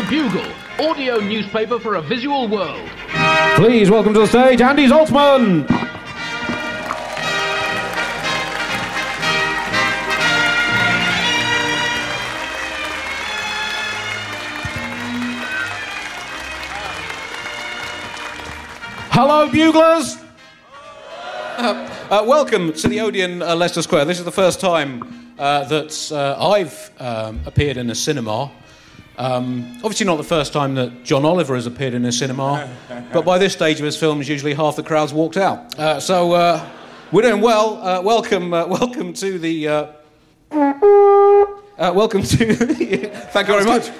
The Bugle, audio newspaper for a visual world. Please welcome to the stage Andy Zaltzman. Hello, buglers. Uh, uh, welcome to the Odeon uh, Leicester Square. This is the first time uh, that uh, I've um, appeared in a cinema. Um, obviously, not the first time that John Oliver has appeared in a cinema, but by this stage of his films, usually half the crowd's walked out. Uh, so uh, we're doing well. Uh, welcome, uh, welcome to the. Uh, uh, welcome to. the, thank you very much.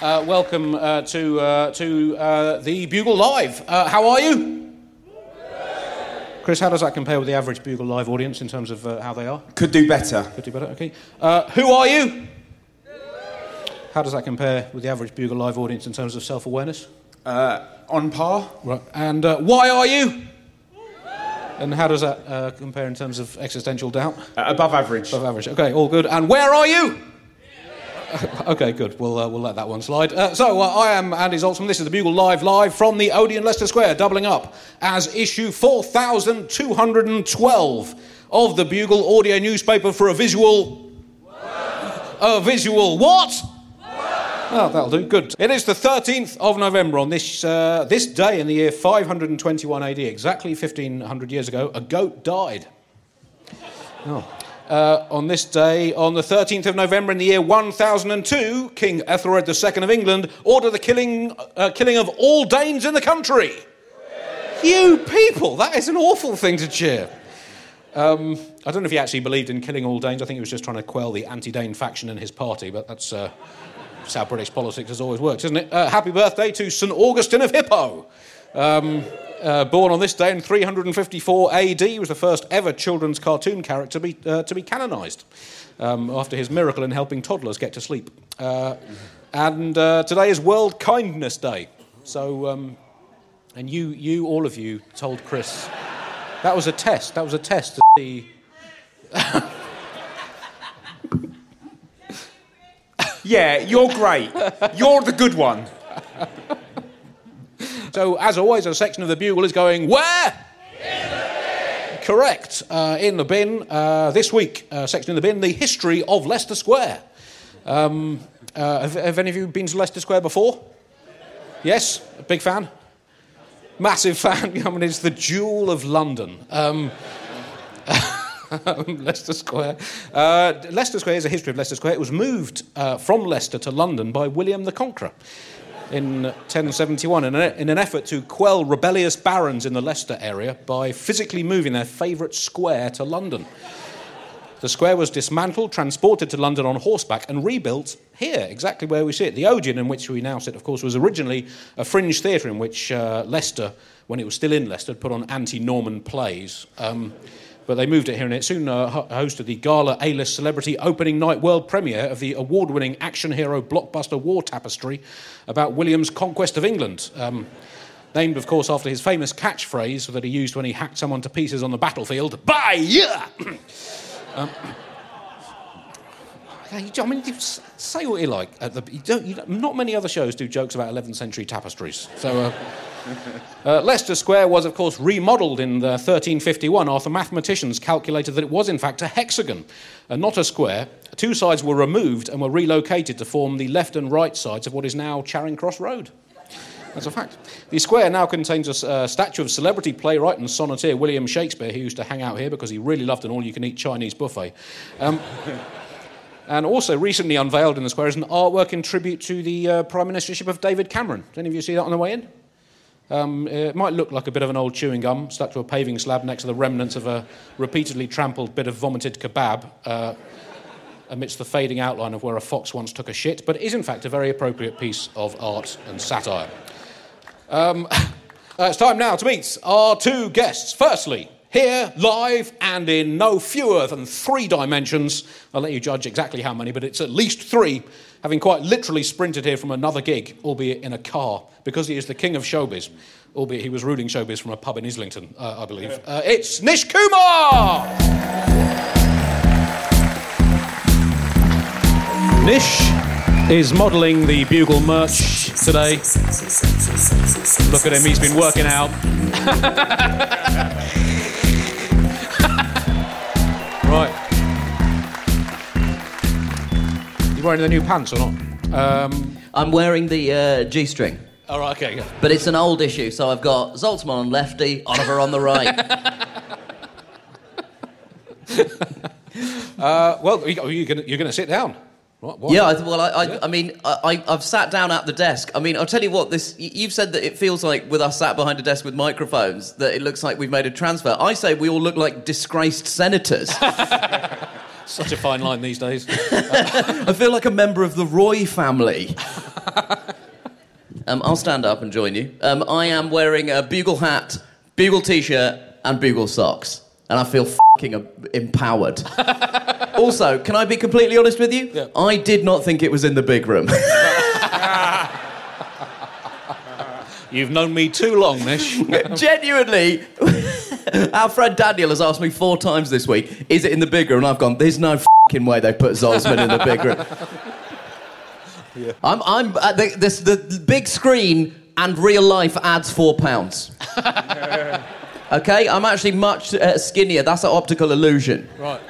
Uh, welcome uh, to uh, to uh, the Bugle Live. Uh, how are you? Chris, how does that compare with the average Bugle Live audience in terms of uh, how they are? Could do better. Could do better. Okay. Uh, who are you? How does that compare with the average Bugle Live audience in terms of self-awareness? Uh, on par. Right. And uh, why are you? And how does that uh, compare in terms of existential doubt? Uh, above average. Above average. Okay, all good. And where are you? okay, good. We'll, uh, we'll let that one slide. Uh, so, uh, I am Andy Zaltzman. This is the Bugle Live, live from the Odeon Leicester Square, doubling up as issue 4212 of the Bugle audio newspaper for a visual. A visual what? Oh, that'll do. Good. It is the 13th of November on this, uh, this day in the year 521 AD, exactly 1500 years ago, a goat died. Oh. Uh, on this day, on the 13th of November in the year 1002, King Ethelred II of England ordered the killing, uh, killing of all Danes in the country. You people, that is an awful thing to cheer. Um, I don't know if he actually believed in killing all Danes. I think he was just trying to quell the anti Dane faction in his party, but that's, uh, how British politics has always worked, isn't it? Uh, happy birthday to St. Augustine of Hippo. Um, uh, born on this day in 354 AD, he was the first ever children's cartoon character to be, uh, to be canonised um, after his miracle in helping toddlers get to sleep. Uh, and uh, today is World Kindness Day. So, um, and you, you, all of you, told Chris that was a test. That was a test to see. Yeah, you're great. You're the good one. So, as always, a section of the bugle is going where? Correct. Uh, in the bin uh, this week, uh, section in the bin, the history of Leicester Square. Um, uh, have, have any of you been to Leicester Square before? Yes, big fan. Massive fan. I mean, it's the jewel of London. Um, Leicester Square. Uh, Leicester Square is a history of Leicester Square. It was moved uh, from Leicester to London by William the Conqueror in 1071 in, a, in an effort to quell rebellious barons in the Leicester area by physically moving their favourite square to London. The square was dismantled, transported to London on horseback, and rebuilt here, exactly where we sit. The Odeon, in which we now sit, of course, was originally a fringe theatre in which uh, Leicester, when it was still in Leicester, put on anti Norman plays. Um, but they moved it here, and it soon uh, hosted the Gala A list celebrity opening night world premiere of the award winning action hero blockbuster war tapestry about William's conquest of England. Um, named, of course, after his famous catchphrase that he used when he hacked someone to pieces on the battlefield Bayeux! um, I mean, you say what you like. The, you don't, you don't, many other shows do jokes about 11th century tapestries. So, uh, uh, Leicester Square was, of course, remodelled in the 1351 after mathematicians calculated that it was, in fact, a hexagon and not a square. Two sides were removed and were relocated to form the left and right sides of what is now Charing Cross Road. That's a fact. The square now contains a uh, statue of celebrity playwright and sonneteer William Shakespeare, who used to hang out here because he really loved an all you can eat Chinese buffet. Um, and also recently unveiled in the square is an artwork in tribute to the uh, Prime Ministership of David Cameron. Did any of you see that on the way in? Um, it might look like a bit of an old chewing gum stuck to a paving slab next to the remnants of a repeatedly trampled bit of vomited kebab uh, amidst the fading outline of where a fox once took a shit, but is in fact a very appropriate piece of art and satire. Um, uh, it's time now to meet our two guests. Firstly, here, live, and in no fewer than three dimensions. I'll let you judge exactly how many, but it's at least three, having quite literally sprinted here from another gig, albeit in a car, because he is the king of showbiz, albeit he was ruling showbiz from a pub in Islington, uh, I believe. Uh, it's Nish Kumar! Nish is modelling the Bugle merch today. Look at him, he's been working out. right. You wearing the new pants or not? Um, I'm wearing the uh, G string. all right, okay. yeah. But it's an old issue, so I've got Zaltzman on lefty, Oliver on the right. Uh, well, you, are gonna, you're going to sit down? What, what? yeah, well, I, I, I mean, I, I- I've sat down at the desk. I mean, I'll tell you what. This you've said that it feels like with us sat behind a desk with microphones that it looks like we've made a transfer. I say we all look like disgraced senators. Such a fine line these days. I feel like a member of the Roy family. um, I'll stand up and join you. Um, I am wearing a bugle hat, bugle t-shirt, and bugle socks, and I feel fucking empowered. also, can I be completely honest with you? Yeah. I did not think it was in the big room. You've known me too long, Nish. Genuinely, our friend Daniel has asked me four times this week, "Is it in the big room?" And I've gone, "There's no fucking way they put Zaltzman in the big room." I'm, I'm at the, this, the big screen and real life adds four pounds. Okay, I'm actually much uh, skinnier. That's an optical illusion. right.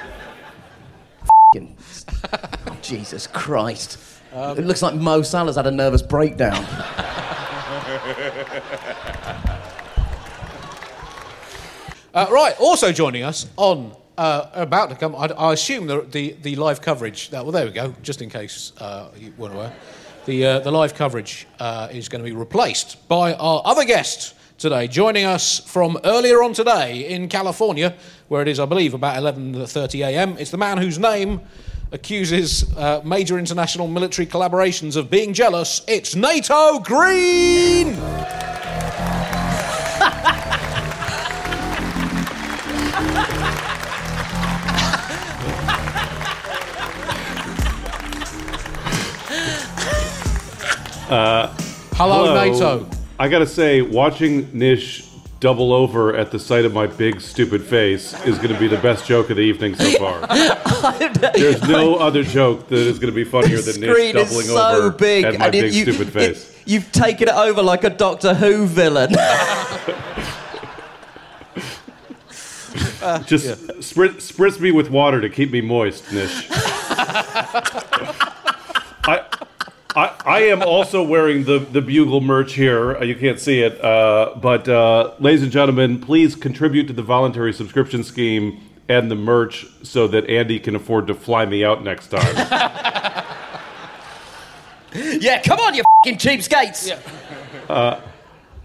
Oh, Jesus Christ! it looks like Mo Salah's had a nervous breakdown. Uh, right, also joining us on uh, about to come. I, I assume the, the the live coverage. Uh, well, there we go. Just in case uh, you weren't aware, the uh, the live coverage uh, is going to be replaced by our other guest today. Joining us from earlier on today in California, where it is, I believe, about 11:30 a.m. It's the man whose name accuses uh, major international military collaborations of being jealous. It's NATO Green. Hello, Hello. NATO. I gotta say, watching Nish double over at the sight of my big stupid face is gonna be the best joke of the evening so far. There's no other joke that is gonna be funnier The than Nish doubling so over big, at my it- big you- stupid it- face. you've taken it over like a Doctor Who villain. Uh, Just spritz, spritz me with water to keep me moist, Nish. I, I, I am also wearing the, the Bugle merch here. Uh, You can't see it. Uh, but, uh, ladies and gentlemen, please contribute to the voluntary subscription scheme and the merch so that Andy can afford to fly me out next time. yeah, come on, you fucking cheapskates. Yeah.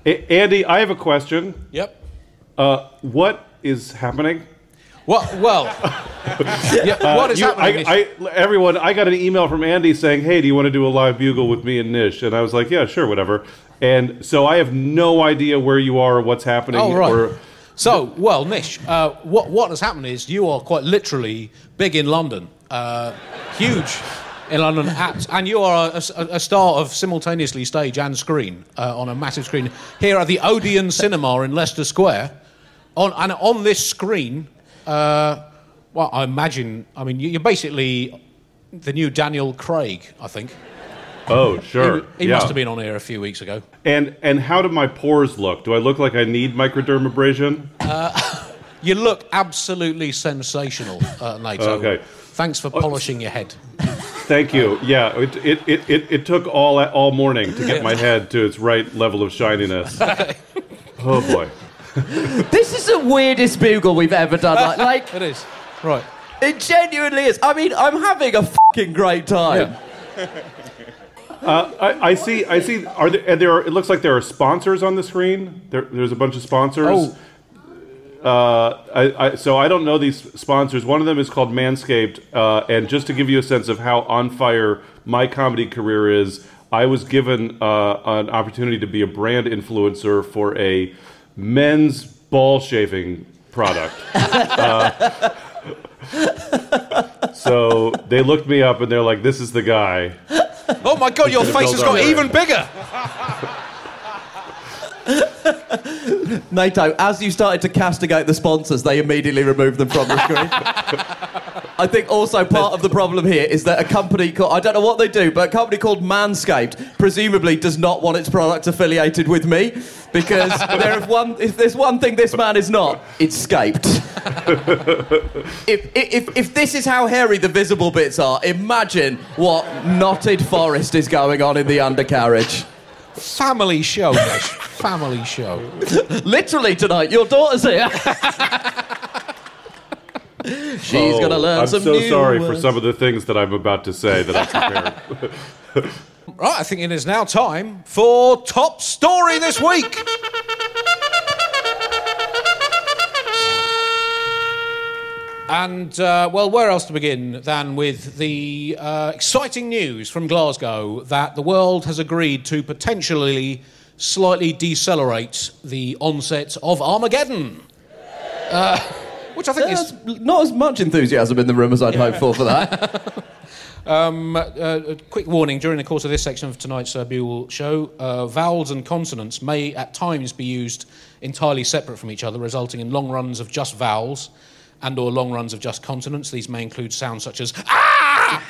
A- Andy, I have a question. Yep. Uh, what is happening? What? Well. yeah, what is You- happening? I, I, everyone, I got an email from Andy saying, "Hey, do you want to do a live bugle with me and Nish?" And I was like, "Yeah, sure, whatever." And so I have no idea where you are or what's happening. Oh, right. Or, So, well, Nish, uh, what, what has happened is you are quite literally big in London, uh, huge in London, at, and you are a, a- a star of simultaneously stage and screen uh, on a massive screen here at the Odeon Cinema in Leicester Square. On, and on this screen, uh, well, I imagine, I mean, you- you're basically the new Daniel Craig, I think. oh, sure. He, he yeah. must have been on air a few weeks ago. And and how do my pores look? Do I look like I need microdermabrasion? You look absolutely sensational, uh, NATO. Okay. Thanks for polishing your head. Thank you. Yeah, it it, it, it, it took all all morning to get my head to its right level of shininess. Oh boy. This is the weirdest bugle we've ever done. Like, like It is. Right. it genuinely is. I mean, I'm having a fucking great time. I, I see. I see. Are there? And there are, it looks like there are sponsors on the screen. There, there's a bunch of sponsors. Oh. Uh, I, I, so I don't know these sponsors. One of them is called Manscaped. Uh, and just to give you a sense of how on fire my comedy career is, I was given uh, an opportunity to be a brand influencer for a men's ball shaving product. Uh, so they looked me up and they're like, "This is the guy." Oh my God, your face has got Build up. even bigger. NATO, as you started to castigate the sponsors, they immediately removed them from the screen. I think also part of the problem here is that a company called, I don't know what they do, but a company called Manscaped presumably does not want its product affiliated with me because there is one, if there's one thing this man is not, it's scaped. if, if, if this is how hairy the visible bits are, imagine what knotted forest is going on in the undercarriage. Family show, Nish. Family show. Literally tonight, your daughter's here. She's Oh, gonna learn some. I'm so new sorry for some of the things that I'm about to say that I prepared. Right, I think it is now time for top story this week. And, uh, well, where else to begin than with the uh, exciting news from Glasgow that the world has agreed to potentially slightly decelerate the onset of Armageddon. Uh, which I think is There's not as much enthusiasm in the room as I'd hoped for for that. Um, uh, a quick warning during the course of this section of tonight's uh, Bugle show, uh, vowels and consonants may at times be used entirely separate from each other, resulting in long runs of just vowels and or long runs of just consonants. These may include sounds such as ah,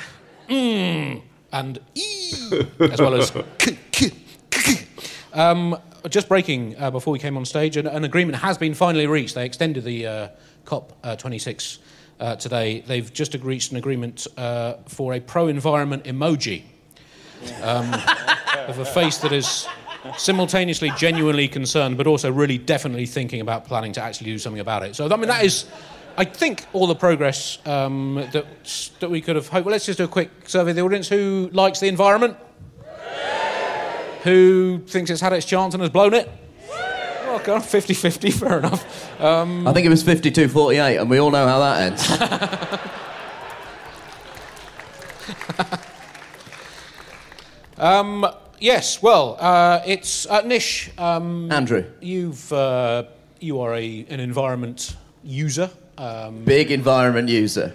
mm, and e, as well as k, k, k. Um, just breaking uh, before we came on stage, an, an agreement has been finally reached. They extended the uh, COP uh, 26 uh, today. They've just reached an agreement uh, for a pro environment emoji um, of a face that is simultaneously genuinely concerned, but also really definitely thinking about planning to actually do something about it. So, I mean, that is. I think all the progress um, that, that we could have hoped. Well, let's just do a quick survey of the audience. Who likes the environment? Who thinks it's had its chance and has blown it? Well, kind 50 50, fair enough. Um, I think it was 52-48, and we all know how that ends. um, yes, well, uh, it's. Uh, Nish, um, Andrew, you've, uh, you are a, an environment user. Um, big environment user.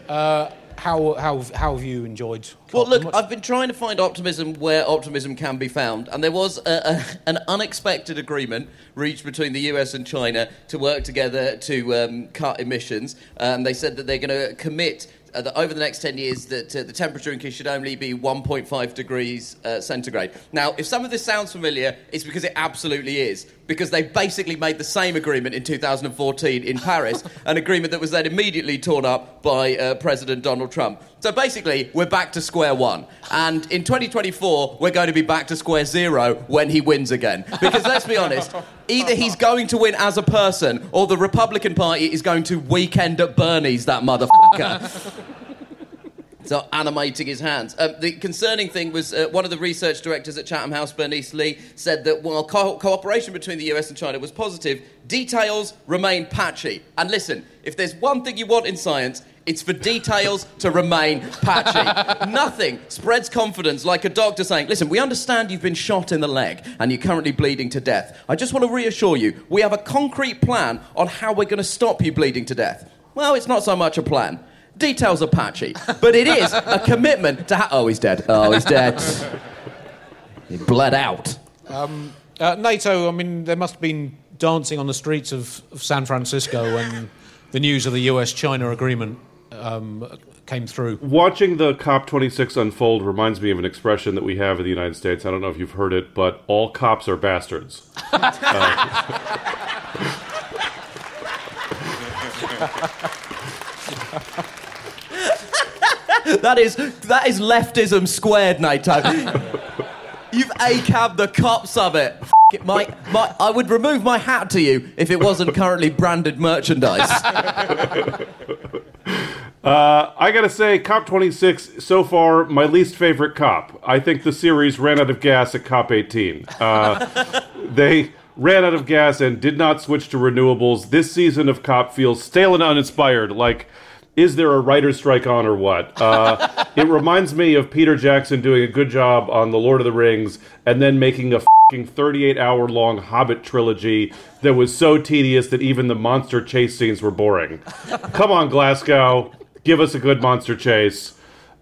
How, how, how have you enjoyed? Well, look, I've been trying to find optimism where optimism can be found, and there was a, a, an unexpected agreement reached between the US and China to work together to um, cut emissions. Um, they said that they're going to commit. Uh, that over the next 10 years, that uh, the temperature increase should only be 1.5 degrees uh, centigrade. Now, if some of this sounds familiar, it's because it absolutely is. Because they basically made the same agreement in 2014 in Paris, an agreement that was then immediately torn up by uh, President Donald Trump. So basically, we're back to square one. And in 2024, we're going to be back to square zero when he wins again. Because let's be honest, either he's going to win as a person, or the Republican Party is going to weekend at Bernie's that motherfucker. So animating his hands. Um, the concerning thing was uh, one of the research directors at Chatham House, Bernice Lee, said that while co- cooperation between the US and China was positive, details remain patchy. And listen, if there's one thing you want in science, it's for details to remain patchy. Nothing spreads confidence like a doctor saying, Listen, we understand you've been shot in the leg and you're currently bleeding to death. I just want to reassure you, we have a concrete plan on how we're going to stop you bleeding to death. Well, it's not so much a plan. Details are patchy, but it is a commitment to. Ha- oh, he's dead. Oh, he's dead. he bled out. Uh, NATO, I mean, there must have been dancing on the streets of, of San Francisco when the news of the US China agreement um, came through. Watching the COP26 unfold reminds me of an expression that we have in the United States. I don't know if you've heard it, but all cops are bastards. That is that is leftism squared, NATO. You've ACAB the cops of it. F- it. My, my, I would remove my hat to you if it wasn't currently branded merchandise. Uh, I gotta say, COP26 so far my least favorite COP. I think the series ran out of gas at COP18. Uh, they ran out of gas and did not switch to renewables. This season of COP feels stale and uninspired. Like, is there a writer's strike on or what? Uh, it reminds me of Peter Jackson doing a good job on The Lord of the Rings and then making a fing 38 hour long Hobbit trilogy that was so tedious that even the monster chase scenes were boring. Come on, Glasgow. Give us a good monster chase.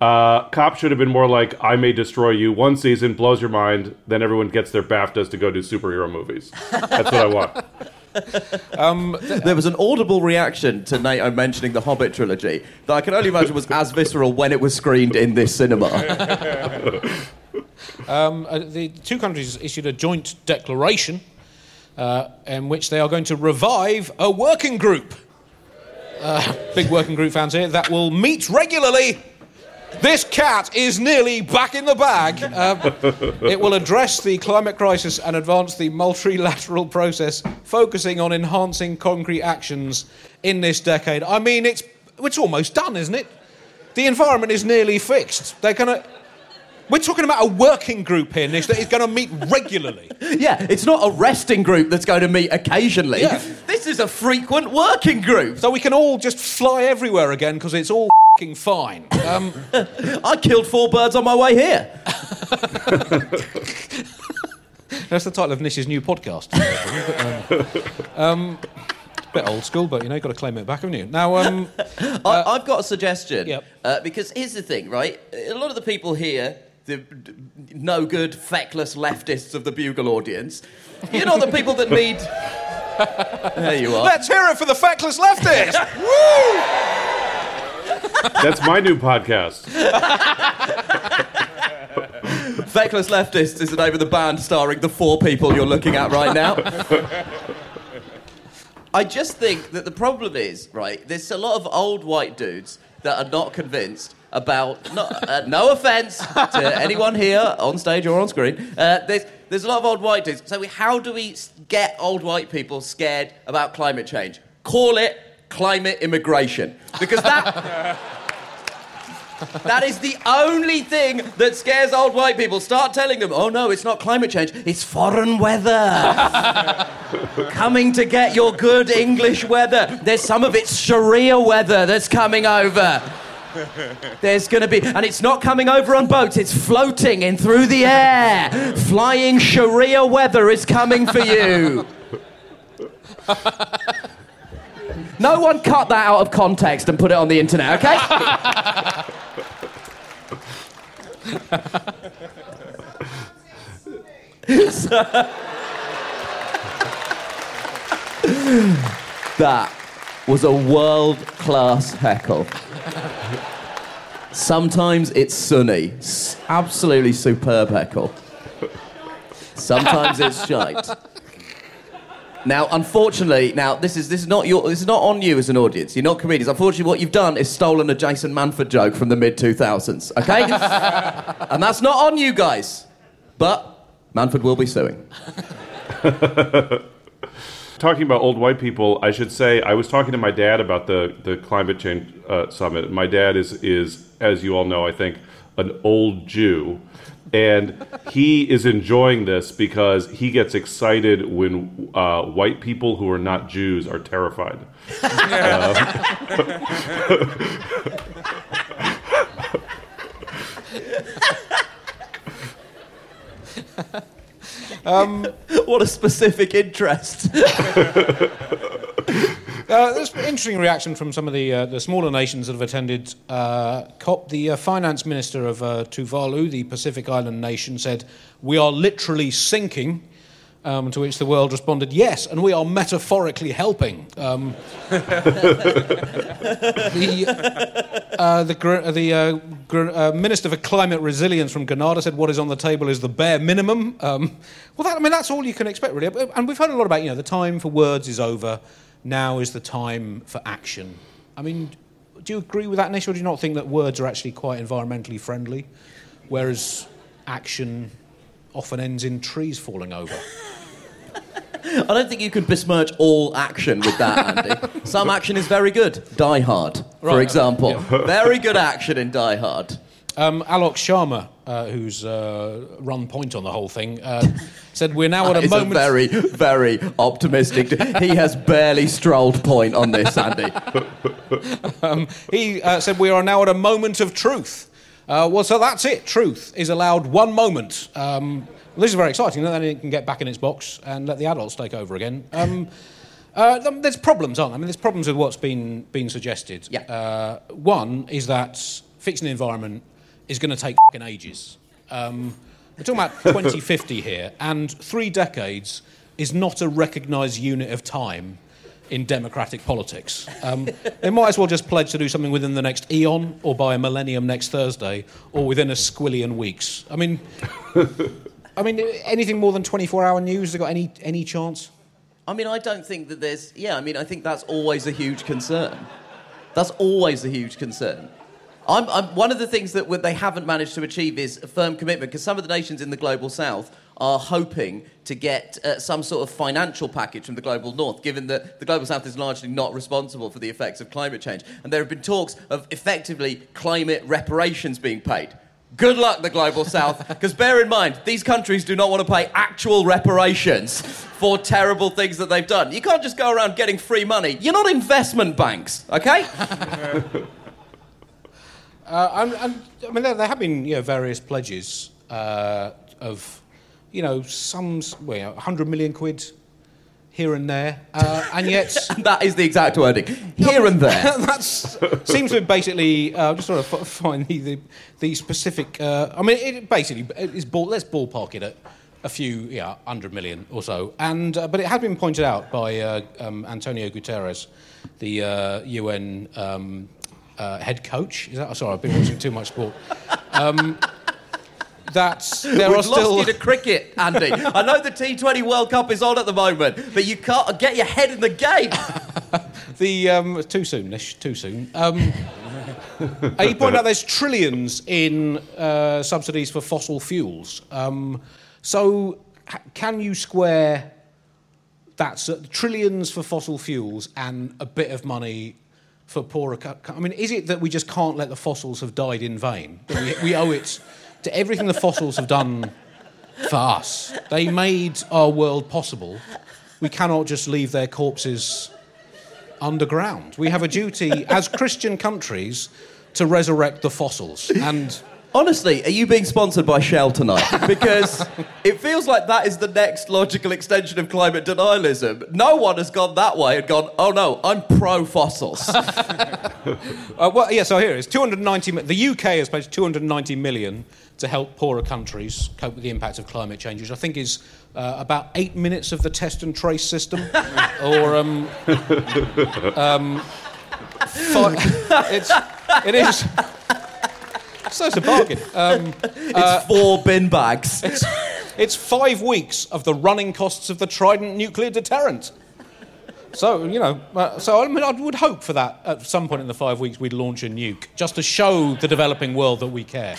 Uh, Cop should have been more like I May Destroy You. One season blows your mind, then everyone gets their BAFTAs to go do superhero movies. That's what I want. There was an audible reaction to NATO mentioning the Hobbit trilogy that I can only imagine was as visceral when it was screened in this cinema. Um, uh, the two countries issued a joint declaration uh, in which they are going to revive a working group. Uh, big working group fans here that will meet regularly. This cat is nearly back in the bag. Uh, it will address the climate crisis and advance the multilateral process, focusing on enhancing concrete actions in this decade. I mean, it's it's almost done, isn't it? The environment is nearly fixed. They're gonna. We're talking about a working group here, Nish, that is going to meet regularly. yeah, it's not a resting group that's going to meet occasionally. Yeah. This is a frequent working group. So we can all just fly everywhere again because it's all fine. Um, I killed four birds on my way here. that's the title of Nish's new podcast. um, a bit old school, but you know, you've got to claim it back, haven't you? Now, um, I, I've got a suggestion. Yep. Uh, because here's the thing, right? A lot of the people here, the no good, feckless leftists of the Bugle audience, you're not the people that need. there you are. let's hear it for the feckless leftist. That's my new podcast. Feckless Leftists is the name of the band starring the four people you're looking at right now. I just think that the problem is, right, there's a lot of old white dudes that are not convinced about, no, uh, no offense to anyone here on stage or on screen, uh, there's, there's a lot of old white dudes. So, we, how do we get old white people scared about climate change? Call it climate immigration. Because that. That is the only thing that scares old white people. Start telling them, oh no, it's not climate change, it's foreign weather. coming to get your good English weather. There's some of it's Sharia weather that's coming over. There's going to be, and it's not coming over on boats, it's floating in through the air. Flying Sharia weather is coming for you. No one cut that out of context and put it on the internet, okay? That was a world class heckle. Sometimes it's sunny. Absolutely superb heckle. Sometimes it's shite. Now, unfortunately, now this is this is not your this is not on you as an audience. You're not comedians. Unfortunately, what you've done is stolen a Jason Manford joke from the mid 2000s. Okay, and that's not on you guys. But Manford will be suing. talking about old white people, I should say I was talking to my dad about the the climate change uh, summit. My dad is is, as you all know, I think, an old Jew, and he is enjoying this because he gets excited when uh, white people who are not Jews are terrified. What a specific interest. Uh, there's an interesting reaction from some of the, uh, the smaller nations that have attended uh, COP. The uh, finance minister of uh, Tuvalu, the Pacific Island nation, said, We are literally sinking. Um, to which the world responded, Yes, and we are metaphorically helping. Um, the uh, the, gr- the uh, gr- uh, Minister for Climate Resilience from Grenada said what is on the table is the bare minimum. Um, well, that, I mean, that's all you can expect, really. And we've heard a lot about, you know, the time for words is over. Now is the time for action. I mean, do you agree with that, Nish, or do you not think that words are actually quite environmentally friendly, whereas action often ends in trees falling over? I don't think you can besmirch all action with that, Andy. Some action is very good. Die Hard, for Right, example. Very good action in Die Hard. Um, Alok Sharma, uh, who's uh, run point on the whole thing, uh, said we're now at a It's moment. a very, very optimistic. he has barely strolled point on this, Andy. He uh, said we are now at a moment of truth. Uh, well, so that's it. Truth is allowed one moment. Um, this is very exciting. Then it can get back in its box and let the adults take over again. Um, uh, there's problems, aren't there? I mean, there's problems with what's been been suggested. Yeah. Uh, one is that fixing the environment is going to take ages. Um, we're talking about 2050 here, and three decades is not a recognised unit of time in democratic politics. Um, they might as well just pledge to do something within the next eon, or by a millennium next Thursday, or within a squillion weeks. I mean, I mean, anything more than 24-hour news? They got any any chance? I mean, I don't think that there's. Yeah, I mean, I think that's always a huge concern. That's always a huge concern. I'm, I'm, one of the things that they haven't managed to achieve is a firm commitment because some of the nations in the global south are hoping to get uh, some sort of financial package from the global north, given that the global south is largely not responsible for the effects of climate change. And there have been talks of effectively climate reparations being paid. Good luck, the global south, because bear in mind, these countries do not want to pay actual reparations for terrible things that they've done. You can't just go around getting free money. You're not investment banks, okay? Uh, and, and, I mean, there, there, have been you know, various pledges uh, of, you know, some well, 100 million quid here and there, uh, and yet that is the exact wording. Here and there. that seems to be basically uh, just sort of find the the, the specific. Uh, I mean, it basically is ball, let's ballpark it at a few, yeah, hundred million or so. And uh, but it had been pointed out by uh, um, Antonio Guterres, the UN uh, head coach. Is that sorry? I've been watching too much sport. Um, that there We've are still. lost you to cricket, Andy. I know the T20 World Cup is on at the moment, but you can't get your head in the game. the um, too soon, Nish, too soon. Um, you point out there's trillions in uh, subsidies for fossil fuels. Um, so, can you square that uh, trillions for fossil fuels and a bit of money for poorer? I mean, is it that we just can't let the fossils have died in vain? We, we owe it to everything the fossils have done for us. They made our world possible. We cannot just leave their corpses underground. We have a duty as Christian countries to resurrect the fossils. And Honestly, are you being sponsored by Shell tonight? Because it feels like that is the next logical extension of climate denialism. No one has gone that way and gone, oh no, I'm pro fossils. uh, well, yeah, so here it is 290, the UK has pledged 290 million to help poorer countries cope with the impact of climate change, which I think is uh, about eight minutes of the test and trace system. or, um, um, it's, it is. So it's a bargain. Um, it's uh, four bin bags. It's, it's five weeks of the running costs of the Trident nuclear deterrent. So, you know, uh, so I, mean, I would hope for that at some point in the five weeks we'd launch a nuke, just to show the developing world that we care.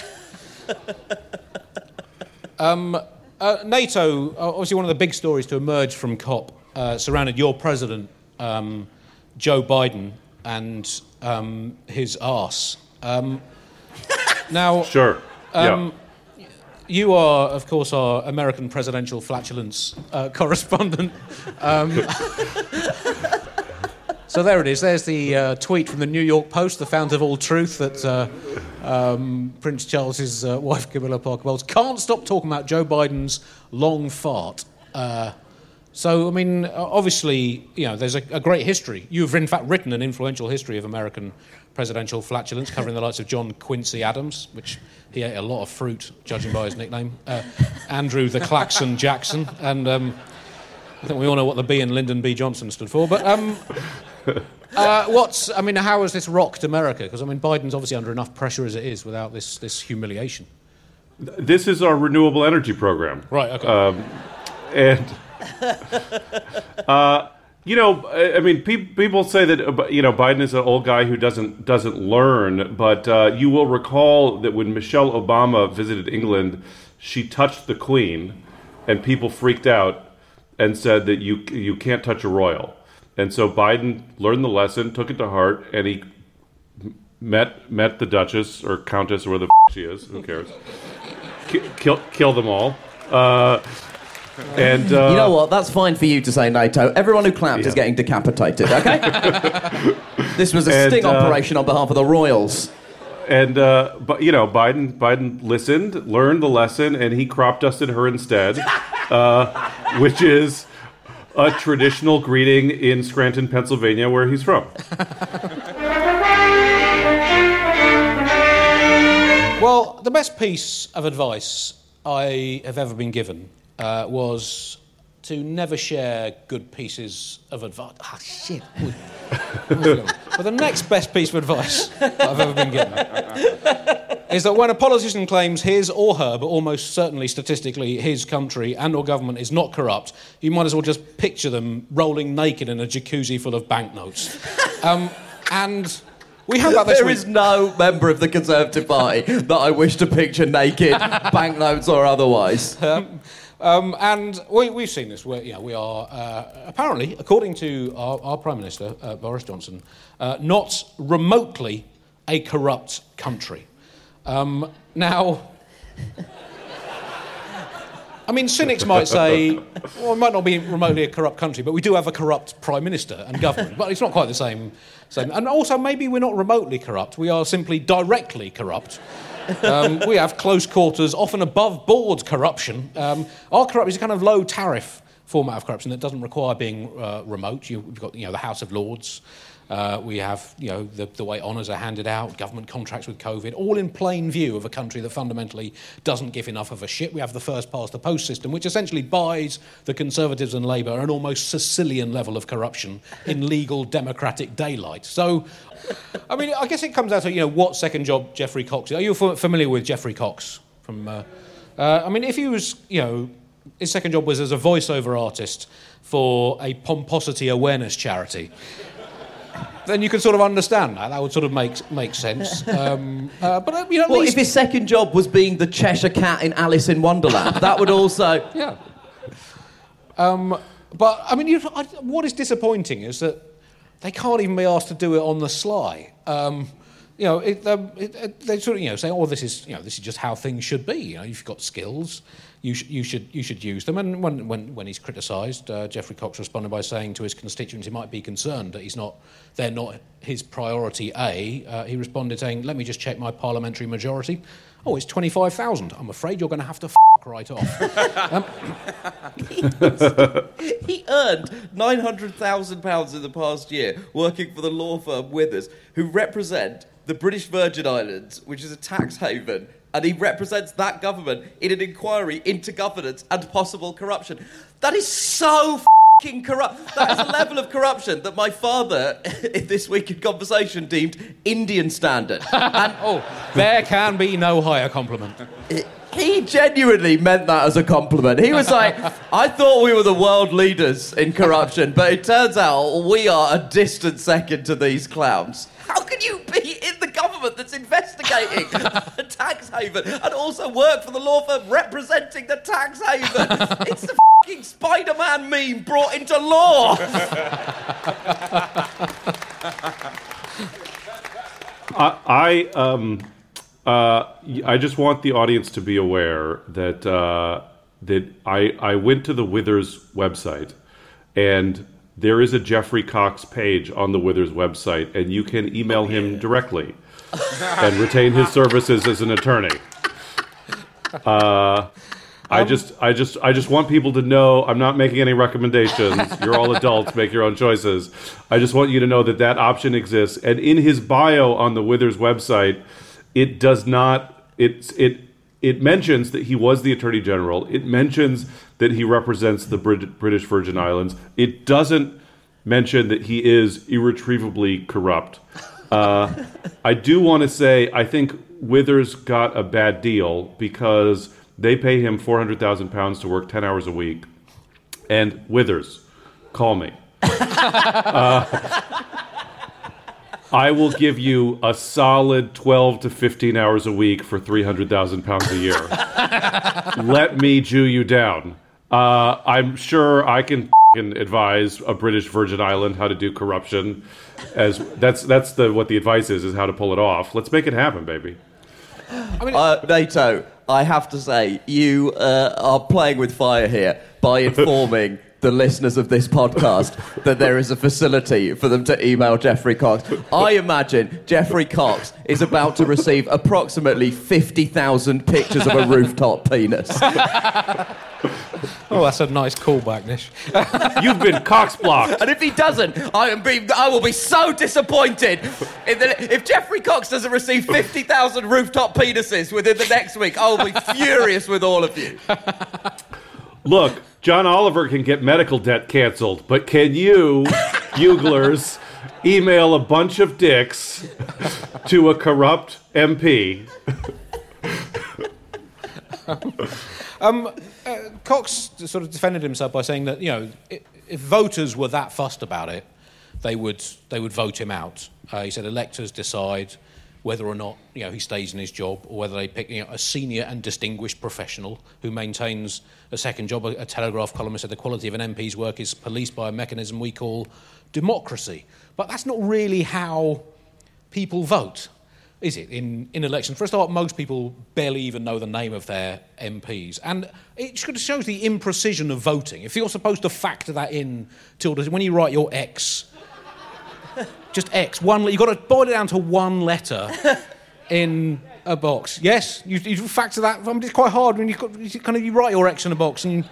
um, uh, NATO, uh, obviously, one of the big stories to emerge from COP uh, surrounded your president, um, Joe Biden, and um, his arse. Now, sure. Um, yeah. You are, of course, our American presidential flatulence uh, correspondent. Um, so there it is. There's the uh, tweet from the New York Post, the fount of all truth, that uh, um, Prince Charles's uh, wife, Camilla Parker Bowles, can't stop talking about Joe Biden's long fart. So, I mean, obviously, you know, there's a, a, great history. You've, in fact, written an influential history of American presidential flatulence, covering the likes of John Quincy Adams, which he ate a lot of fruit, judging by his nickname, uh, Andrew the Claxon Jackson, and um, I think we all know what the B in Lyndon B. Johnson stood for. But um, uh, what's, I mean, how has this rocked America? Because, I mean, Biden's obviously under enough pressure as it is without this, this humiliation. This is our renewable energy program. Right, okay. Um, and uh, you know, I mean, pe- people say that uh, you know Biden is an old guy who doesn't doesn't learn, but uh, you will recall that when Michelle Obama visited England, she touched the Queen, and people freaked out and said that you you can't touch a royal, and so Biden learned the lesson, took it to heart, and he met met the Duchess or Countess or where the f- she is, who cares? kill kill them all. Uh, and uh, you know what? That's fine for you to say NATO. Everyone who clapped yeah. is getting decapitated. Okay. this was a and, sting uh, operation on behalf of the royals. And uh, but you know, Biden Biden listened, learned the lesson, and he crop dusted her instead, uh, which is a traditional greeting in Scranton, Pennsylvania, where he's from. Well, the best piece of advice I have ever been given uh, was to never share good pieces of advice. Ah, shit. but the next best piece of advice I've ever been given is that when a politician claims his or her, but almost certainly statistically his country and or government is not corrupt, you might as well just picture them rolling naked in a jacuzzi full of banknotes. Um, and we have that this There week. is no member of the Conservative Party that I wish to picture naked, banknotes or otherwise. Um, and we, we've seen this. We're, know, we are uh, apparently, according to our, our Prime Minister, uh, Boris Johnson, uh, not remotely a corrupt country. Um, now, I mean, cynics might say, well, it might not be remotely a corrupt country, but we do have a corrupt Prime Minister and government. But it's not quite the same. same. And also, maybe we're not remotely corrupt, we are simply directly corrupt. Um, we have close quarters, often above board corruption. Um, our corruption is a kind of low tariff format of corruption that doesn't require being uh, remote. You, we've got you know, the House of Lords. Uh, we have you know, the, the way honours are handed out, government contracts with COVID, all in plain view of a country that fundamentally doesn't give enough of a shit. We have the first past the post system, which essentially buys the Conservatives and Labour an almost Sicilian level of corruption in legal democratic daylight. So I mean, I guess it comes out to you know what second job Geoffrey Cox. Are you familiar with Geoffrey Cox from? Uh, uh, I mean, if he was, you know, his second job was as a voiceover artist for a pomposity awareness charity. Then you can sort of understand that. That would sort of make make sense. Um, uh, but uh, you know, Well, least if his second job was being the Cheshire Cat in Alice in Wonderland, that would also. Yeah. Um, but I mean, you, I, what is disappointing is that they can't even be asked to do it on the sly. Um, you know, it, um, it, it, they sort of you know say, "Oh, this is you know this is just how things should be." You know, you've got skills, you, sh- you should you should use them. And when when, when he's criticised, uh, Geoffrey Cox responded by saying to his constituents he might be concerned that he's not they're not his priority A. Uh, he responded saying, "Let me just check my parliamentary majority." Oh, it's twenty five thousand. I'm afraid you're going to have to f- right off. um, He earned £900,000 in the past year working for the law firm Withers, who represent the British Virgin Islands, which is a tax haven, and he represents that government in an inquiry into governance and possible corruption. That is so fing corrupt. That is a level of corruption that my father, in this week in conversation, deemed Indian standard. And Oh, there can be no higher compliment. he genuinely meant that as a compliment. He was like, I thought we were the world leaders in corruption, but it turns out we are a distant second to these clowns. How can you be government that's investigating a tax haven and also work for the law firm representing the tax haven? It's the fucking Spider Man meme brought into law. I, I um uh y- I just want the audience to be aware that uh, that I I went to the Withers website and there is a Geoffrey Cox page on the Withers website and you can email him directly and retain his services as an attorney. Uh, I just, I just, I just want people to know. I'm not making any recommendations. You're all adults. Make your own choices. I just want you to know that that option exists. And in his bio on the Withers website, it does not. It's it. It mentions that he was the attorney general. It mentions that he represents the Brit- British Virgin Islands. It doesn't mention that he is irretrievably corrupt. Uh, I do want to say I think Withers got a bad deal because they pay him four hundred thousand pounds to work ten hours a week, and Withers, call me. Uh, I will give you a solid twelve to fifteen hours a week for three hundred thousand pounds a year. Let me Jew you down. Uh, I'm sure I can f***ing advise a British Virgin Island how to do corruption. As that's that's the what the advice is is how to pull it off. Let's make it happen, baby. i Uh, NATO, I have to say, you uh, are playing with fire here by informing the listeners of this podcast that there is a facility for them to email Geoffrey Cox. I imagine Geoffrey Cox is about to receive approximately 50,000 pictures of a rooftop penis. Oh, that's a nice callback, Nish. You've been cox blocked. And if he doesn't, I, am be, I will be so disappointed. If, the, if Geoffrey Cox doesn't receive 50,000 rooftop penises within the next week, I will be furious with all of you. Look, John Oliver can get medical debt canceled, but can you, Buglers, email a bunch of dicks to a corrupt MP? Cox sort of defended himself by saying that you know if voters were that fussed about it, they would they would vote him out. Uh, he said electors decide whether or not you know he stays in his job or whether they pick you know, a senior and distinguished professional who maintains a second job. A, a Telegraph columnist said the quality of an MP's work is policed by a mechanism we call democracy. But that's not really how people vote, is it, in, in elections? For a start, most people barely even know the name of their MPs. And it shows the imprecision of voting. If you're supposed to factor that in, Tilda, when you write your X, just X, one, you've got to boil it down to one letter in a box. Yes, you, you factor that. I mean, it's quite hard when you, you kind of you write your X in a box and you,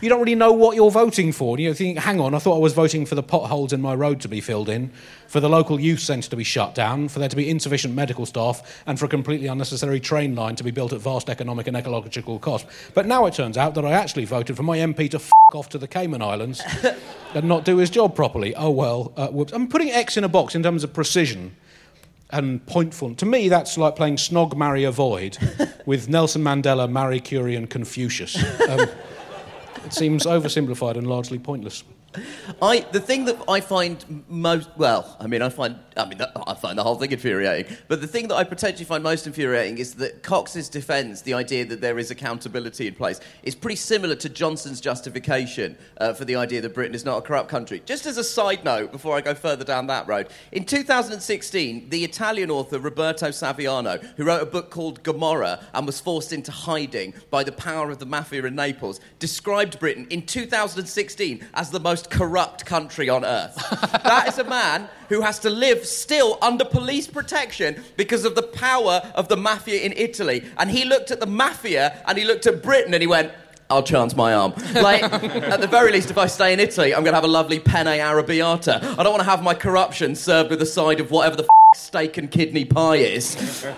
you don't really know what you're voting for. You know, think, hang on, I thought I was voting for the potholes in my road to be filled in, for the local youth centre to be shut down, for there to be insufficient medical staff, and for a completely unnecessary train line to be built at vast economic and ecological cost. But now it turns out that I actually voted for my MP to f off to the Cayman Islands and not do his job properly. Oh well, uh, whoops. I'm putting X in a box in terms of precision and pointful. To me, that's like playing Snog, Marry, Avoid with Nelson Mandela, Marie Curie, and Confucius. Um, it seems oversimplified and largely pointless. I the thing that I find most well, I mean, I find I mean I find the whole thing infuriating. But the thing that I potentially find most infuriating is that Cox's defence, the idea that there is accountability in place, is pretty similar to Johnson's justification uh, for the idea that Britain is not a corrupt country. Just as a side note, before I go further down that road, in 2016, the Italian author Roberto Saviano, who wrote a book called Gomorrah and was forced into hiding by the power of the mafia in Naples, described Britain in 2016 as the most corrupt country on earth. that is a man who has to live still under police protection because of the power of the mafia in Italy. And he looked at the mafia and he looked at Britain and he went, I'll chance my arm. Like, at the very least, if I stay in Italy, I'm going to have a lovely penne arrabbiata. I don't want to have my corruption served with a side of whatever the f- steak and kidney pie is.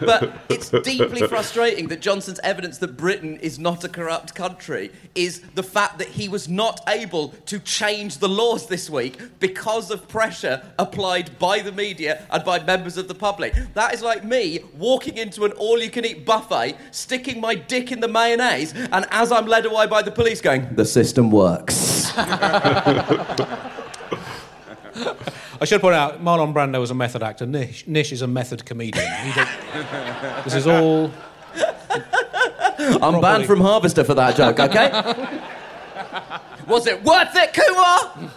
But it's deeply frustrating that Johnson's evidence that Britain is not a corrupt country is the fact that he was not able to change the laws this week because of pressure applied by the media and by members of the public. That is like me walking into an all you can eat buffet, sticking my dick in the mayonnaise, and as I'm led away by the police, going, The system works. I should point out, Marlon Brando was a method actor. Nish, Nish is a method comedian. He did- this is all. I'm banned from Harvester for that joke, okay? Was it worth it, Kumar?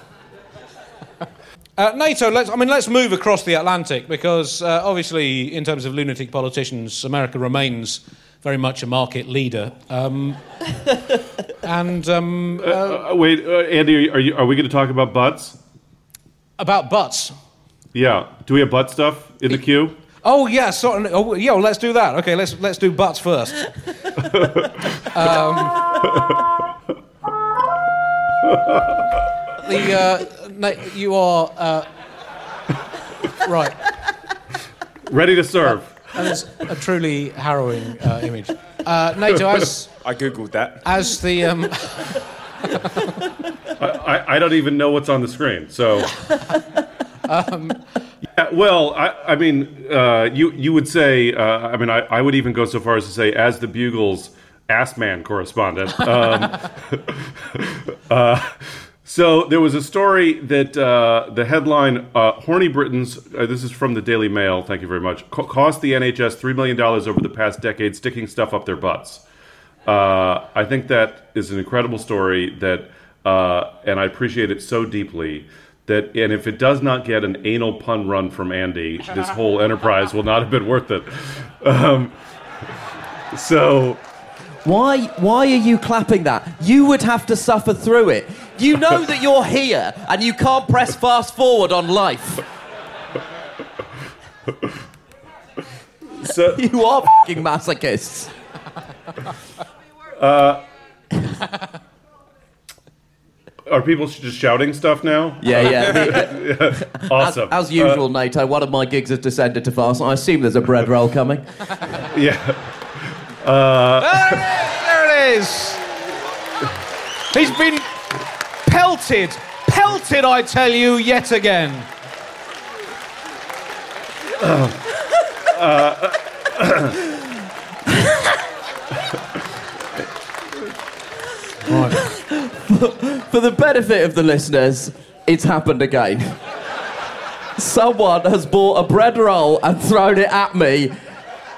Uh, Nato. Let's. I mean, let's move across the Atlantic because uh, obviously, in terms of lunatic politicians, America remains very much a market leader. Um, and um, uh, Uh, wait, uh, Andy, are, you, are we going to talk about butts? About butts. Yeah. Do we have butt stuff in the queue? Oh yeah, sorry. Oh, yeah, well, let's do that. Okay, let's let's do butts first. um, the uh, na- you are uh, right. Ready to serve. That is a truly harrowing uh, image. Uh, Nato, as I googled that. as the um, I, I don't even know what's on the screen. So, yeah, well, I, I mean, uh, you you would say, uh, I mean, I, I would even go so far as to say, as the Bugle's ass man correspondent. Um, uh, so there was a story that uh, the headline uh, "Horny Britons." Uh, this is from the Daily Mail. Thank you very much. Co- cost the NHS three million dollars over the past decade, sticking stuff up their butts. Uh, I think that is an incredible story that, uh, and I appreciate it so deeply. That and if it does not get an anal pun run from Andy, this whole enterprise will not have been worth it. Um, so Why, why are you clapping that? You would have to suffer through it. You know that you're here and you can't press fast forward on life. so You are fing masochists. Are people just shouting stuff now? Yeah, yeah. Awesome. As usual, uh, Nato, one of my gigs has descended to farce. I assume there's a bread roll coming. Yeah. Uh, there it is. He's been pelted, pelted, I tell you, yet again. Uh, For the benefit of the listeners, it's happened again. Someone has bought a bread roll and thrown it at me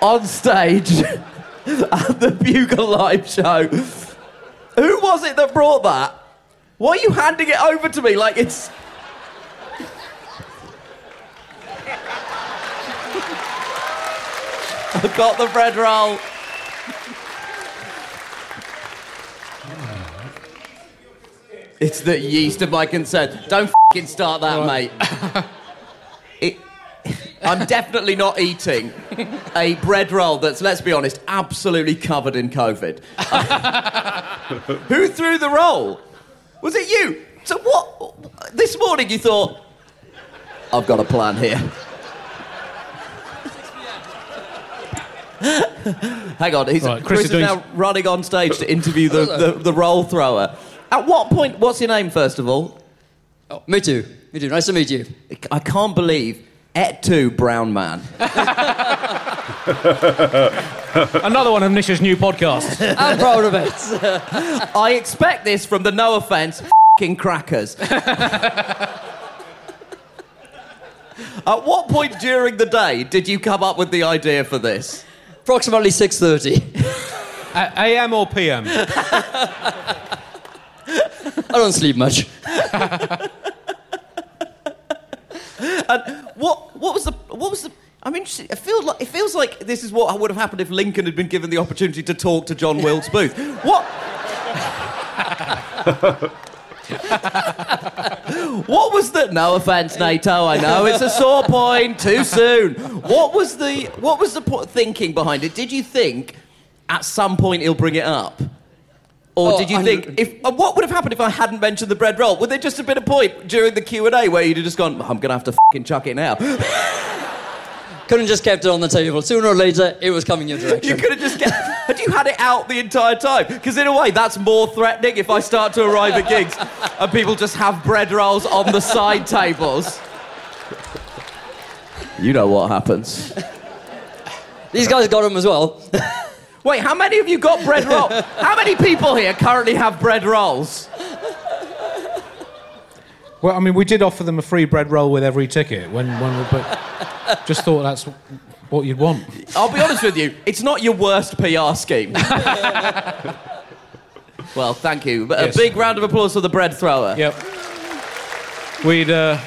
on stage at the Bugle Live show. Who was it that brought that? Why are you handing it over to me like it's. I've got the bread roll. It's the yeast of my consent. Don't fing start that, mate. It, I'm definitely not eating a bread roll that's, let's be honest, absolutely covered in COVID. Who threw the roll? Was it you? So what? This morning you thought, I've got a plan here. Hang on, he's, Right, Chris, Chris is now running on stage to interview the, the, the roll thrower. At what point, what's your name, first of all? Oh, me too. Me too. Nice to meet you. I can't believe Et tu, Brown Man. Another one of Nisha's new podcasts. I'm proud of it. I expect this from the no offense fing crackers. At what point during the day did you come up with the idea for this? Approximately 6.30. A- AM or PM? I don't sleep much. and What what was the what was the I mean, it feels like it feels like this is what would have happened if Lincoln had been given the opportunity to talk to John Wilkes Booth. What? what was the? No offense, Nato. I know it's a sore point. Too soon. What was the? What was the po- thinking behind it? Did you think at some point he'll bring it up? Or Oh, did you I- think if uh, what would have happened if I hadn't mentioned the bread roll? Would there just have been a point during the Q and A where you'd have just gone, "I'm gonna have to fucking chuck it now"? Couldn't just kept it on the table. Sooner or later, it was coming your direction. You could have just get, had you had it out the entire time? Because in a way, that's more threatening if I start to arrive at gigs and people just have bread rolls on the side tables. You know what happens. These guys got them as well. Wait, how many of you got bread roll? How many people here currently have bread rolls? Well, I mean, we did offer them a free bread roll with every ticket when, when we put. Just thought that's what you'd want. I'll be honest with you, it's not your worst PR scheme. well, thank you. But Yes. A big round of applause for the bread thrower. Yep. We'd. Uh,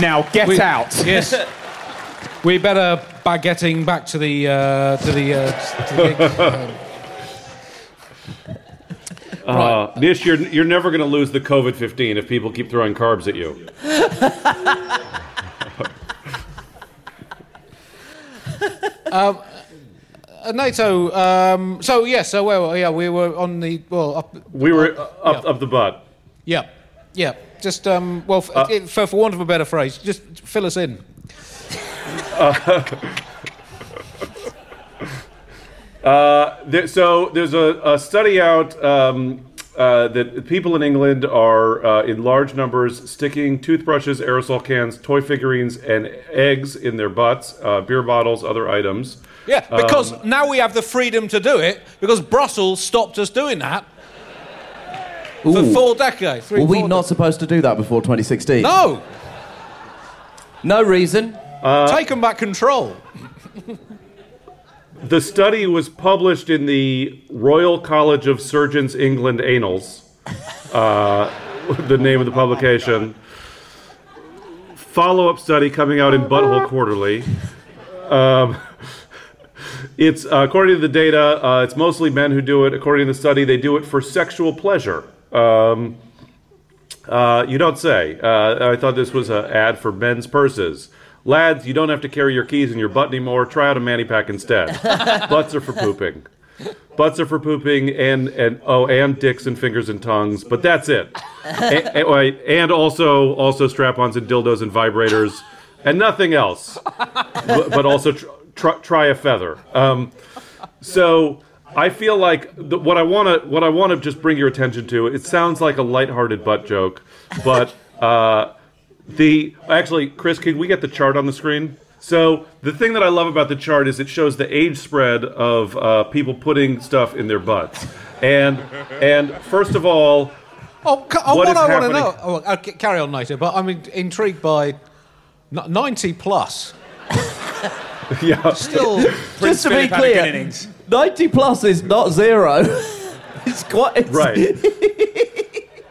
Now get we- out. Yes. We better by getting back to the uh, to the. Uh, to the. Um, Uh, Nish, you're, you're never going to lose the COVID 15 if people keep throwing carbs at you. Uh, Nato. Um, so yes. so well, yeah, we were on the well up. We were up, yeah. up the butt. Yeah, yeah. Just um, well, f- Uh, for, for want of a better phrase, just fill us in. There, so there's a, a study out um, uh, that people in England are uh, in large numbers sticking toothbrushes, aerosol cans, toy figurines, and eggs in their butts, uh, beer bottles, other items. Yeah, because now we have the freedom to do it because Brussels stopped us doing that for four decades. Three, Were we four not de- supposed to do that before 2016? No, No reason. Taken back control. The study was published in the Royal College of Surgeons England Annals, uh, the name of the publication. Follow up study coming out in Butthole Quarterly. Um, it's uh, according to the data, uh, it's mostly men who do it. According to the study, they do it for sexual pleasure. Um, uh, you don't say. Uh, I thought this was an ad for men's purses. Lads, you don't have to carry your keys in your butt anymore. Try out a manny pack instead. Butts are for pooping. Butts are for pooping, and and oh, and dicks and fingers and tongues. But that's it. and, and, and also also strap-ons and dildos and vibrators, and nothing else. but, but also tr- tr- try a feather. Um, so I feel like the, what I want to what I want to just bring your attention to. It sounds like a lighthearted butt joke, but uh, the actually, Chris, can we get the chart on the screen? So the thing that I love about the chart is it shows the age spread of uh, people putting stuff in their butts, and and first of all, Oh, ca- oh, What what, is I want to happening? know. Oh, I'll carry on later, but I'm in- intrigued by n- 90 plus. yeah, Still, Just to be Philip had a good clear, 90 plus is not zero. it's quite. It's, right.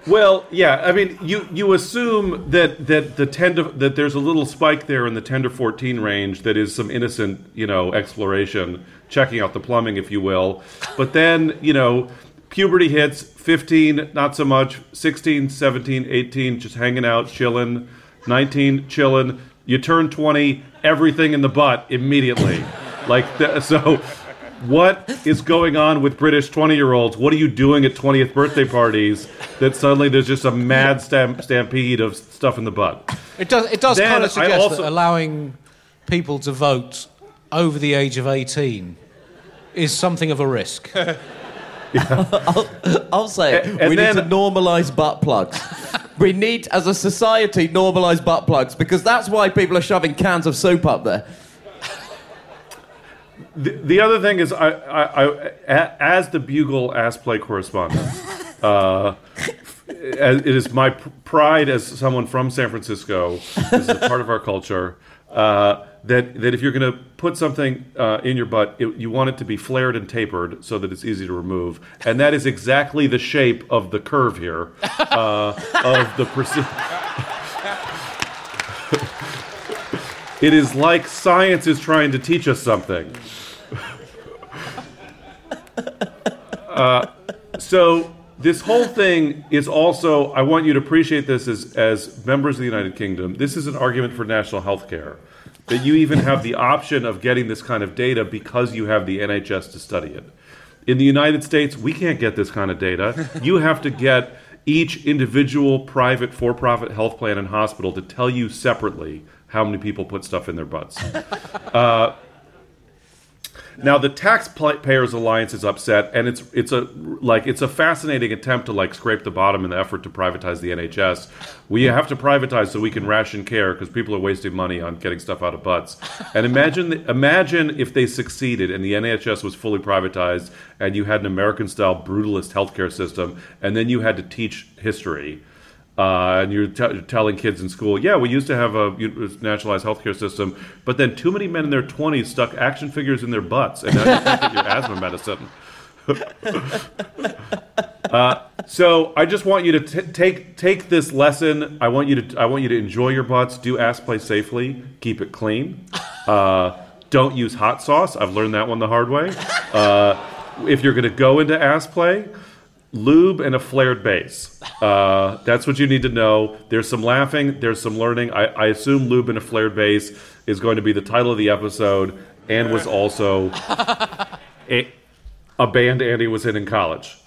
Well, yeah. I mean, you you assume that that the ten to, that there's a little spike there in the ten to fourteen range that is some innocent, you know, exploration, checking out the plumbing, if you will. But then, you know, puberty hits. Fifteen, not so much. 16, 17, 18, just hanging out, chilling. Nineteen, chilling. You turn twenty, everything in the butt immediately. like th- so. What is going on with British 20 year olds? What are you doing at 20th birthday parties that suddenly there's just a mad stamp- stampede of stuff in the butt? it does, it does Then kind I of suggest also- that allowing people to vote over the age of 18 is something of a risk. I'll say it. And- and we then- need to normalise butt plugs. we need, as a society, normalise butt plugs because that's why people are shoving cans of soap up there. The, the other thing is, I, I, I, a- as the Bugle ass play correspondent, uh, it is my pride as someone from San Francisco, this is a part of our culture, uh, that, that if you're going to put something uh, in your butt, it, you want it to be flared and tapered so that it's easy to remove. And that is exactly the shape of the curve here uh, of the It is like science is trying to teach us something. Uh, so this whole thing is also I want you to appreciate this as as members of the United Kingdom. This is an argument for national health care. That you even have the option of getting this kind of data because you have the NHS to study it. In the United States, we can't get this kind of data. You have to get each individual private for profit health plan and hospital to tell you separately how many people put stuff in their butts. Uh, now the Taxpayers Alliance is upset, and it's it's a like it's a fascinating attempt to like scrape the bottom in the effort to privatize the NHS. We have to privatize so we can ration care because people are wasting money on getting stuff out of butts. And imagine imagine if they succeeded and the NHS was fully privatized, and you had an American style brutalist healthcare system, and then you had to teach history. Uh, and you're t- telling kids in school, yeah, we used to have a nationalized healthcare system, but then too many men in their 20s stuck action figures in their butts, and now you can't get your asthma medicine. uh, so I just want you to t- take take this lesson. I want you to I want you to enjoy your butts. Do ass play safely. Keep it clean. Uh, don't use hot sauce. I've learned that one the hard way. Uh, if you're going to go into ass play, lube and a flared base. Uh, that's what you need to know. There's some laughing, there's some learning. I, I assume lube and a flared base is going to be the title of the episode and was also a, a band Andy was in in college.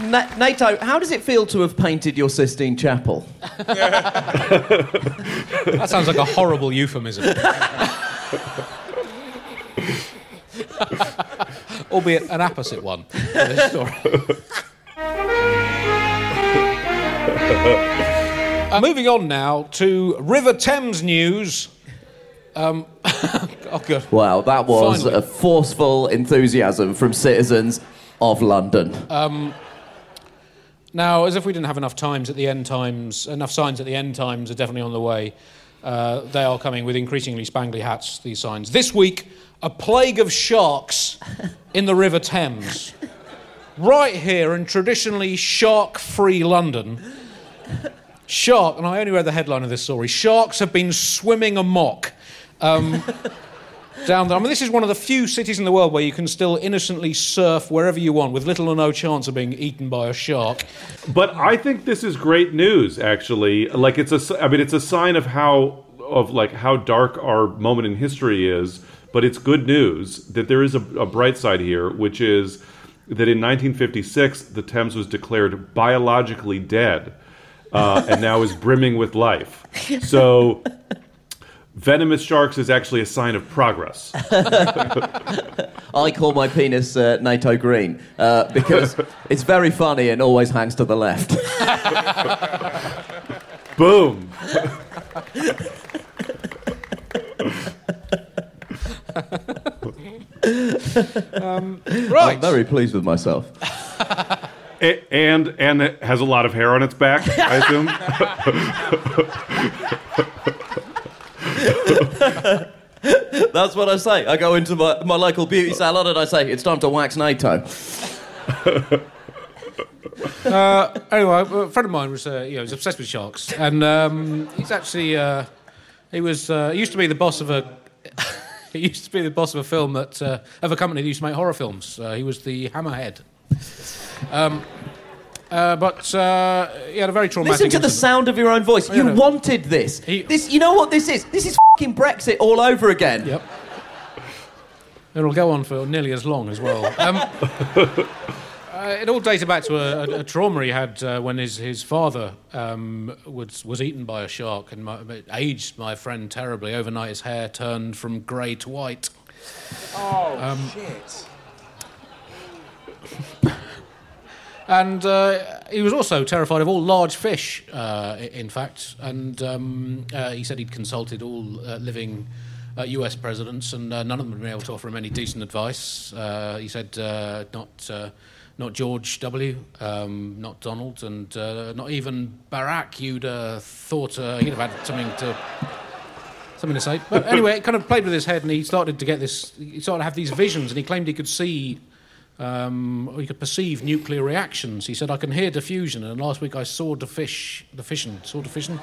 Na- Nato, how does it feel to have painted your Sistine Chapel? That sounds like a horrible euphemism. Albeit an opposite one for this story. Uh, moving on now to River Thames news. Um, oh, good. Wow, that was Finally. a forceful enthusiasm from citizens of London. Now, as if we didn't have enough times at the end times, enough signs at the end times are definitely on the way. Uh, they are coming with increasingly spangly hats, these signs. This week, a plague of sharks in the River Thames. Right here in traditionally shark free London, shark, and I only read the headline of this story sharks have been swimming amok. Um, down there. I mean, this is one of the few cities in the world where you can still innocently surf wherever you want with little or no chance of being eaten by a shark. But I think this is great news, actually. Like it's a, I mean, it's a sign of how of like how dark our moment in history is. But it's good news that there is a, a bright side here, which is that in 1956 the Thames was declared biologically dead. uh, and now is brimming with life. So, venomous sharks is actually a sign of progress. I call my penis uh, Nato Green uh, because it's very funny and always hangs to the left. Boom. I'm Right. very pleased with myself. A- and and it has a lot of hair on its back, I assume. That's what I say. I go into my, my local beauty salon and I say, it's time to wax Nato. Anyway, a friend of mine was, uh, you know, was obsessed with sharks, and um, he's actually, uh, he was, uh, he used to be the boss of a, he used to be the boss of a film that, uh, of a company that used to make horror films. Uh, he was the Hammerhead. Um, uh, but uh, he had a very traumatic. Listen to the sound of your own voice. You no. wanted this. He- this. You know what this is? This is fucking Brexit all over again. Yep. It'll go on for nearly as long as well. Um, uh, it all dated back to a, a, a trauma he had uh, when his, his father um, was, was eaten by a shark and my, it aged my friend terribly. Overnight, his hair turned from grey to white. Oh, shit. And uh, he was also terrified of all large fish, uh, in fact. And um, uh, he said he'd consulted all uh, living uh, US presidents, and uh, none of them had been able to offer him any decent advice. Uh, he said uh, not, uh, not George W., um, not Donald, and uh, not even Barack. You'd uh, thought uh, he'd have had something to. Something to say, but anyway, it kind of played with his head, and he started to get this. He started to have these visions, and he claimed he could see um, could perceive nuclear reactions. He said, I can hear diffusion, and last week I saw the fish, the fission, saw the fission.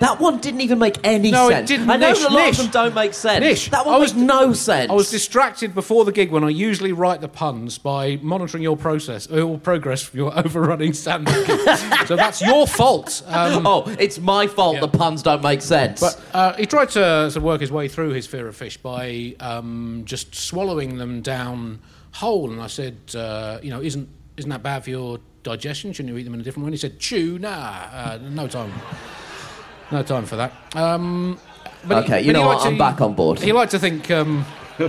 That one didn't even make any No, it sense. didn't. I know Nish, a lot Nish. of them don't make sense. Nish, that one I was- no sense. I was distracted before the gig when I usually write the puns by monitoring your process, your progress from your overrunning stand-up so that's your fault. Um, oh, it's my fault Yeah. the puns don't make sense. But uh, he tried to, to work his way through his fear of fish by um, just swallowing them down whole. And I said, uh, you know, isn't isn't that bad for your digestion? Shouldn't you eat them in a different way? And he said, chew, nah, uh, no time, no time for that. Um, but Okay, he- you know what? I'm back on board. He liked to think. Um,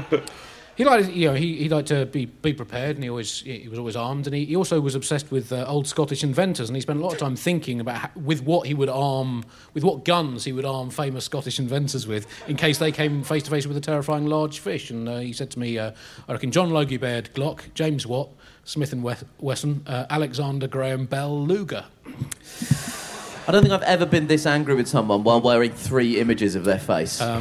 He liked, you know, he, he liked to be, be prepared, and he always he was always armed, and he, he also was obsessed with uh, old Scottish inventors, and he spent a lot of time thinking about how, with what he would arm, with what guns he would arm famous Scottish inventors with, in case they came face to face with a terrifying large fish. And uh, he said to me, uh, I reckon John Logie Baird Glock, James Watt, Smith and Wesson, uh, Alexander Graham Bell Luger. I don't think I've ever been this angry with someone while wearing three images of their face.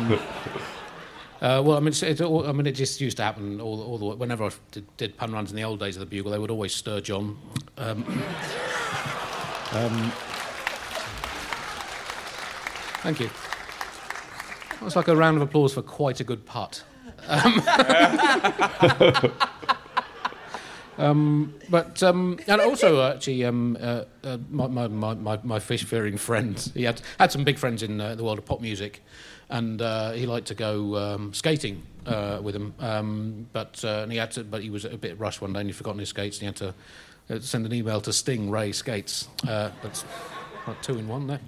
Uh, well, I mean, it's, it, all- I mean, it just used to happen all, all the way. Whenever I did, did pun runs in the old days of the Bugle, they would always stir John. Um, um, thank you. That's like a round of applause for quite a good putt. Um, but um, and also actually um, uh, uh, my, my, my, my, fish fearing friend he had had some big friends in uh, the world of pop music and uh, he liked to go um, skating uh, with them. Um, but uh, and he had to but he was a bit rushed one day and he'd forgotten his skates and he had to send an email to Sting Ray Skates uh, not two in one there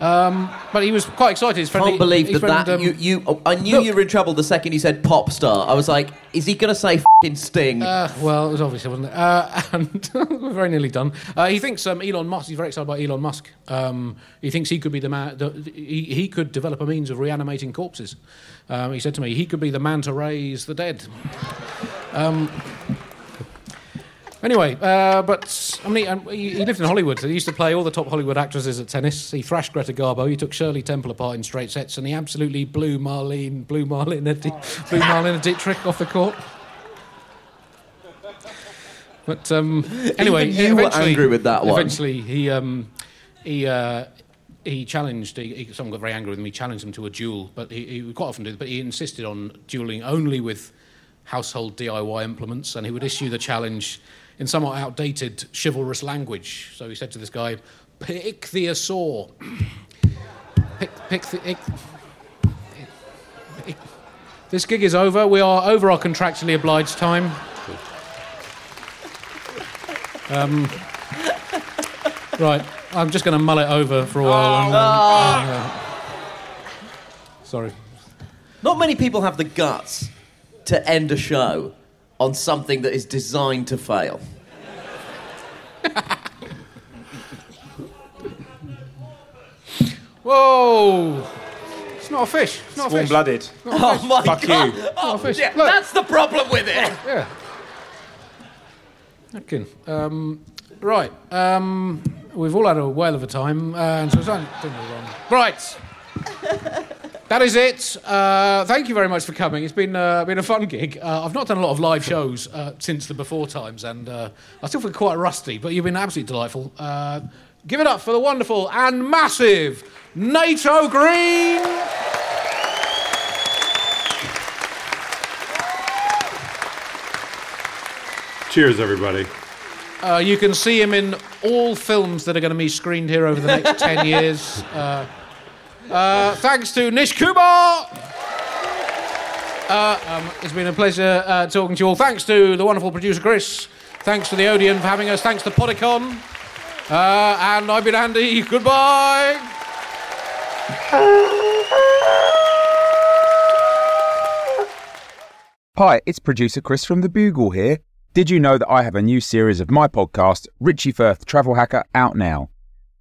um, but he was quite excited his friend can't believe that friend, that um, you, you oh, I knew look. you were in trouble the second you said pop star. I was like, is he gonna say fing Sting? Uh, well, it was obviously, wasn't it? Uh, and we're very nearly done. Uh, he thinks um, Elon Musk. He's very excited about Elon Musk. Um, he thinks he could be the man. The, he, he could develop a means of reanimating corpses. Um, he said to me, he could be the man to raise the dead. Anyway, uh, but I mean, um, he, he lived in Hollywood. So he used to play all the top Hollywood actresses at tennis. He thrashed Greta Garbo. He took Shirley Temple apart in straight sets, and he absolutely blew Marlene, blew Marlene, blew Marlene Dietrich off the court. But um, anyway, Even you were angry with that one. Eventually, he um, he. Uh, he challenged. He, he, someone got very angry with him. He challenged him to a duel, but he, he would quite often do. But he insisted on dueling only with household DIY implements, and he would issue the challenge in somewhat outdated chivalrous language. So he said to this guy, "Pick thee a saw. pick, pick the." Pick- this gig is over. We are over our contractually obliged time. Um, Right, I'm just going to mull it over for a while. and, um, uh, sorry. Not many people have the guts to end a show on something that is designed to fail. Whoa! It's not a fish. It's not a Warm fish. blooded. Oh my Fuck god! you. Oh, fish. yeah, Look. that's the problem with it. Yeah. Okay. Um, right. Um, we've all had a whale of a time, uh, and so it's only done it wrong. Right. That is it. Uh, thank you very much for coming. It's been uh, been a fun gig. Uh, I've not done a lot of live shows uh, since the before times, and uh, I still feel quite rusty. But you've been absolutely delightful. Uh, give it up for the wonderful and massive Nato Green. Cheers, everybody. Uh, you can see him in all films that are going to be screened here over the next 10 years. Uh, thanks to Nish Kumar. Uh, um, it's been a pleasure uh, talking to you all. Thanks to the wonderful producer Chris. Thanks to the Odeon for having us. Thanks to Podicon. Uh, and I've been Andy. Goodbye. Hi, it's producer Chris from The Bugle here. Did you know that I have a new series of my podcast, Richie Firth Travel Hacker, out now?